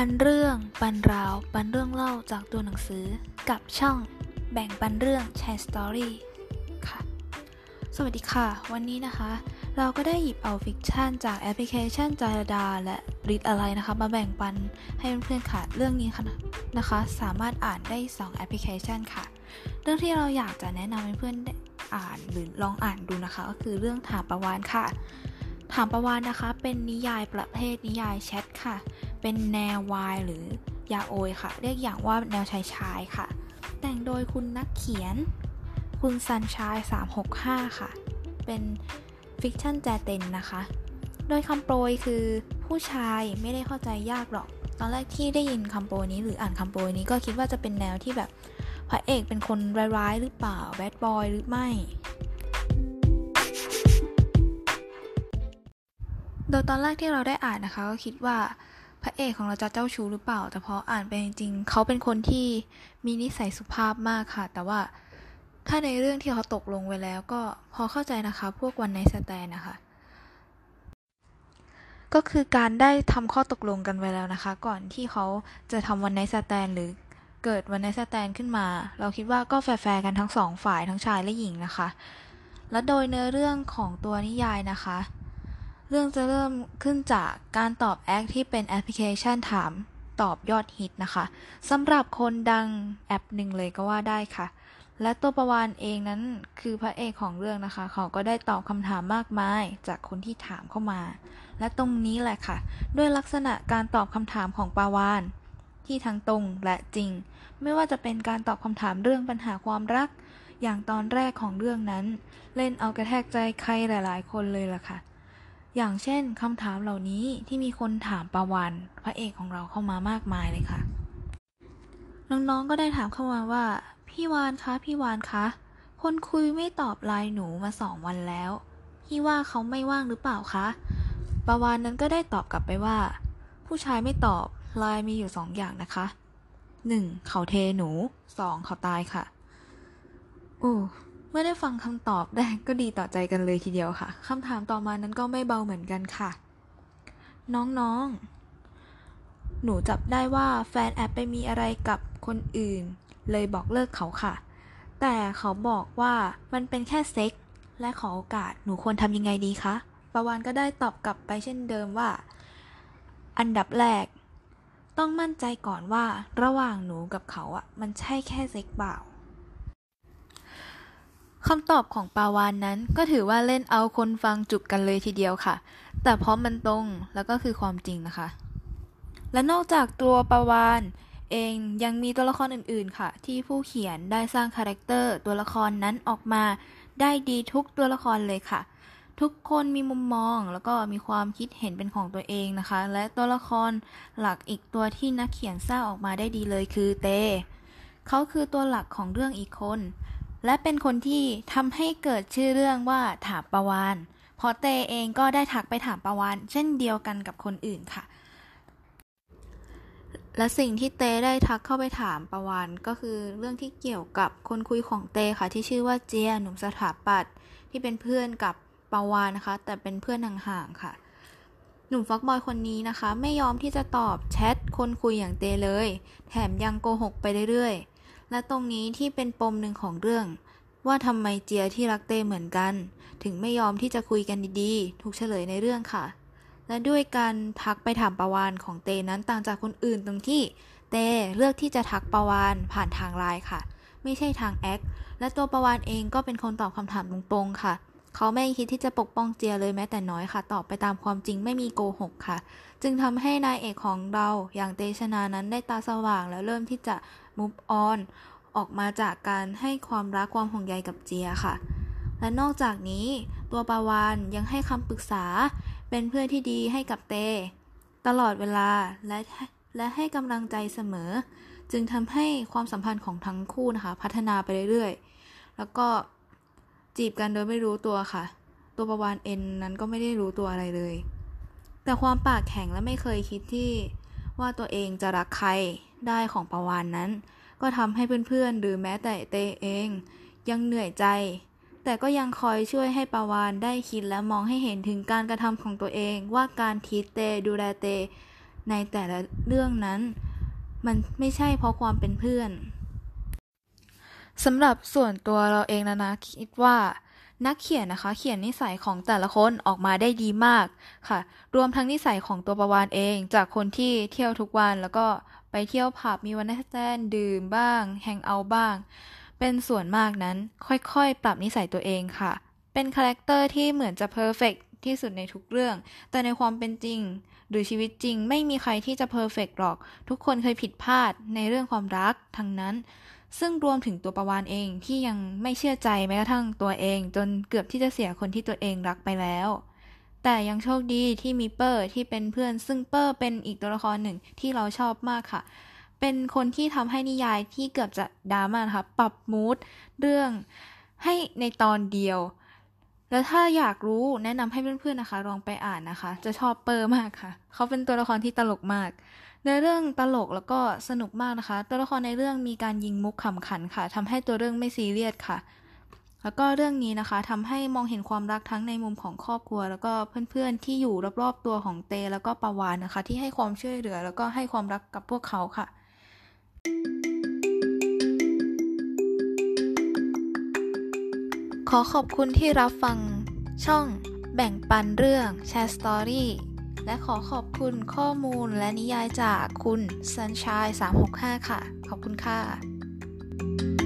ปันเรื่องปันราว ปันเรื่องเล่าจากตัวหนังสือกับช่องแบ่งปันเรื่องแชร์สตอรี่ค่ะ สวัสดีค่ะ วันนี้นะคะ เราก็ได้หยิบเอา fiction จากแอปพลิเคชันจอยลดา และ ReadAWrite อะนะคะ มาแบ่งปันให้เพื่อนๆค่ะ เรื่องนี้ค่ะนะคะ สามารถอ่านได้ 2 แอปพลิเคชันค่ะ เรื่องที่เราอยากจะแนะนำให้เพื่อนอ่านหรือลองอ่านดูนะคะ ก็คือเรื่องถามประวานค่ะ ถามประวานนะคะ เป็นนิยายประเภทนิยายแชทค่ะ เป็นแนววายหรือ yaoi ค่ะ เรียกอย่างว่าแนวชายชายค่ะ แต่งโดยคุณนักเขียน คุณ Sunshine 365 ค่ะ เป็น fiction แจเต็นนะคะ โดยคำโปรยคือผู้ชายไม่ได้เข้าใจยากหรอก ตอนแรกที่ได้ยินคำโปรยนี้หรืออ่านคำโปรยนี้ก็คิดว่าจะเป็นแนวที่แบบพระเอกเป็นคนร้ายๆหรือเปล่า bad boy หรือไม่ โดยตอนแรกที่เราได้อ่านนะคะก็คิดว่า พระเอกของเราจะเจ้าชู้หรือเปล่า แต่พออ่านไปจริงๆเขาเป็นคนที่มีนิสัยสุภาพมากค่ะ แต่ว่าถ้าในเรื่องที่เขาตกลงไว้แล้วก็พอเข้าใจนะคะ พวก one night stand นะคะ ก็คือการได้ทำข้อตกลงกันไว้แล้วนะคะ ก่อนที่เขาจะทำ one night stand หรือเกิด one night stand ขึ้นมา เราคิดว่าก็แฟร์กันทั้งสองฝ่ายทั้งชายและหญิงนะคะ และโดยเนื้อเรื่องของตัวนิยายนะคะ เรื่องจะเริ่มขึ้นจากการตอบแอคที่เป็นแอปพลิเคชันถามตอบยอดฮิตนะคะสำหรับคนดังแอปหนึ่งเลยก็ว่าได้ค่ะ และตัวประวานเองนั้นคือพระเอกของเรื่องนะคะ เขาก็ได้ตอบคำถามมากมายจากคนที่ถามเข้ามา และตรงนี้แหละค่ะ ด้วยลักษณะการตอบคำถามของปาวานที่ทั้งตรงและจริง ไม่ว่าจะเป็นการตอบคำถามเรื่องปัญหาความรัก อย่างตอนแรกของเรื่องนั้น เล่นเอากระแทกใจใครหลาย ๆ คนเลยล่ะค่ะ อย่างเช่นคำถามเหล่านี้ที่มีคนถามประวันพระเอกของเราเข้ามามากมายเลยค่ะ น้องๆก็ได้ถามเข้ามาว่า พี่วานคะพี่วานคะ คนคุยไม่ตอบไลน์หนูมาสองวันแล้ว พี่ว่าเขาไม่ว่างหรือเปล่าคะประวานนั้นก็ได้ตอบกลับไปว่า ผู้ชายไม่ตอบไลน์มีอยู่สองอย่างนะคะหนึ่งเขาเทหนูสองเขาตายค่ะโอ้ เมื่อได้ฟังคำตอบได้ก็ดีต่อใจกันเลยทีเดียวค่ะคำถามต่อมานั้นก็ไม่เบาเหมือนกันค่ะ น้องๆ หนูจับได้ว่าแฟนแอบไปมีอะไรกับคนอื่น เลยบอกเลิกเขาค่ะ แต่เขาบอกว่ามันเป็นแค่เซ็ก และขอโอกาสหนูควรทำยังไงดีคะประวานก็ได้ตอบกลับไปเช่นเดิมว่า อันดับแรก ต้องมั่นใจก่อนว่าระหว่างหนูกับเขาอะมันใช่แค่เซ็กเปล่า คำตอบของปาวานนั้นก็ถือว่าเล่นเอาคนฟังจุกกันเลยทีเดียวค่ะ แต่เพราะมันตรงแล้วก็คือความจริงนะคะ และนอกจากตัวปาวานเองยังมีตัวละครอื่นๆค่ะ ที่ผู้เขียนได้สร้าง character ตัวละครนั้นออกมา ได้ดีทุกตัวละครเลยค่ะ ทุกคนมีมุมมองแล้วก็มีความคิดเห็นเป็นของตัวเองนะคะ และตัวละครหลักอีกตัวที่นักเขียนสร้างออกมาได้ดีเลยคือเต เขาคือตัวหลักของเรื่องอีกคน และเป็นคนที่ทำให้เกิดชื่อเรื่องว่าถามประวานเพราะเตเองก็ได้ทักไปถามประวานเช่นเดียวกันกับคนอื่นค่ะ และสิ่งที่เตได้ทักเข้าไปถามประวานก็คือเรื่องที่เกี่ยวกับคนคุยของเตค่ะ ที่ชื่อว่าเจียหนุ่มสถาปัตย์ที่เป็นเพื่อนกับประวานนะคะ แต่เป็นเพื่อนห่างๆค่ะ หนุ่มฟักบอยคนนี้นะคะ ไม่ยอมที่จะตอบแชทคนคุยอย่างเตเลย แถมยังโกหกไปเรื่อยๆ และตรงนี้ที่เป็นปมหนึ่งของเรื่อง ว่าทำไมเจียที่รักเต้เหมือนกัน ถึงไม่ยอมที่จะคุยกันดีๆ ถูกเฉลยในเรื่องค่ะ และด้วยการทักไปถามประวานของเตนั้นต่างจากคนอื่นตรงที่เตเลือกที่จะทักประวานผ่านทางไลน์ค่ะ ไม่ใช่ทางแอคและตัวประวานเองก็เป็นคนตอบคำถามตรงๆค่ะ เขาไม่คิดที่จะปกป้องเจียเลยแม้แต่น้อยค่ะ ตอบไปตามความจริงไม่มีโกหกค่ะ จึงทำให้นายเอกของเราอย่างเตชนานั้นได้ตาสว่างแล้วเริ่มที่จะ move on ออกมาจากการให้ความรักความห่วงใยกับเจียค่ะ และนอกจากนี้ตัวปาวานยังให้คำปรึกษาเป็นเพื่อนที่ดีให้กับเต ตลอดเวลาและและให้กำลังใจเสมอ จึงทำให้ความสัมพันธ์ของทั้งคู่นะคะ พัฒนาไปเรื่อยๆ แล้วก็ จีบกันโดยไม่รู้ตัวค่ะ ตัวประวานเอ็นนั้นก็ไม่ได้รู้ตัวอะไรเลย แต่ความปากแข็งและไม่เคยคิดที่ว่าตัวเองจะรักใครได้ของประวานนั้น ก็ทำให้เพื่อนๆ หรือแม้แต่เตเอง ยังเหนื่อยใจ แต่ก็ยังคอยช่วยให้ปาวานได้คิดและมองให้เห็นถึงการกระทำของตัวเองว่าการทีเตดูแลเต ในแต่ละเรื่องนั้น มันไม่ใช่เพราะความเป็นเพื่อน สำหรับส่วนตัวเราเองนะนะคิดว่านักเขียนนะคะ เขียนนิสัยของแต่ละคนออกมาได้ดีมากค่ะ รวมทั้งนิสัยของตัวประวานเอง จากคนที่เที่ยวทุกวันแล้วก็ไปเที่ยวผับมีวันนัดแตนดื่มบ้างแฮงเอาบ้าง เป็นส่วนมากนั้นค่อยๆ ปรับนิสัยตัวเองค่ะ เป็น character ที่เหมือนจะ perfect ที่สุดในทุกเรื่อง แต่ในความเป็นจริง หรือชีวิตจริงไม่มีใครที่จะ perfect หรอก ทุกคนเคยผิดพลาดในเรื่องความรักทั้งนั้น ซึ่งรวมถึงตัวประวานเองที่ยังไม่เชื่อใจแม้กระทั่งตัวเอง จนเกือบที่จะเสียคนที่ตัวเองรักไปแล้ว แต่ยังโชคดีที่มีเปอร์ที่เป็นเพื่อน ซึ่งเปอร์เป็นอีกตัวละครหนึ่งที่เราชอบมากค่ะ เป็นคนที่ทำให้นิยายที่เกือบจะดราม่านะคะปรับมูดเรื่องให้ในตอนเดียว แล้วถ้าอยากรู้แนะนำให้เพื่อนๆนะคะ ลองไปอ่านนะคะ จะชอบเปอร์มากค่ะ เขาเป็นตัวละครที่ตลกมาก ในเรื่องตลกแล้วก็สนุกมากนะคะ ตัวละครในเรื่องมีการยิงมุกขำขันค่ะทำให้ตัวเรื่องไม่ซีเรียสค่ะ แล้วก็เรื่องนี้นะคะทำให้มองเห็นความรักทั้งในมุมของครอบครัว แล้วก็เพื่อนๆที่อยู่รอบๆตัวของเต แล้วก็ปาวานนะคะ ที่ให้ความช่วยเหลือ แล้วก็ให้ความรักกับพวกเขาค่ะขอขอบคุณที่รับฟังช่องแบ่งปันเรื่องแชร์สตอรี่ และขอขอบคุณข้อมูลและนิยายจากคุณ Sunshine 365 ค่ะ ขอบคุณค่ะ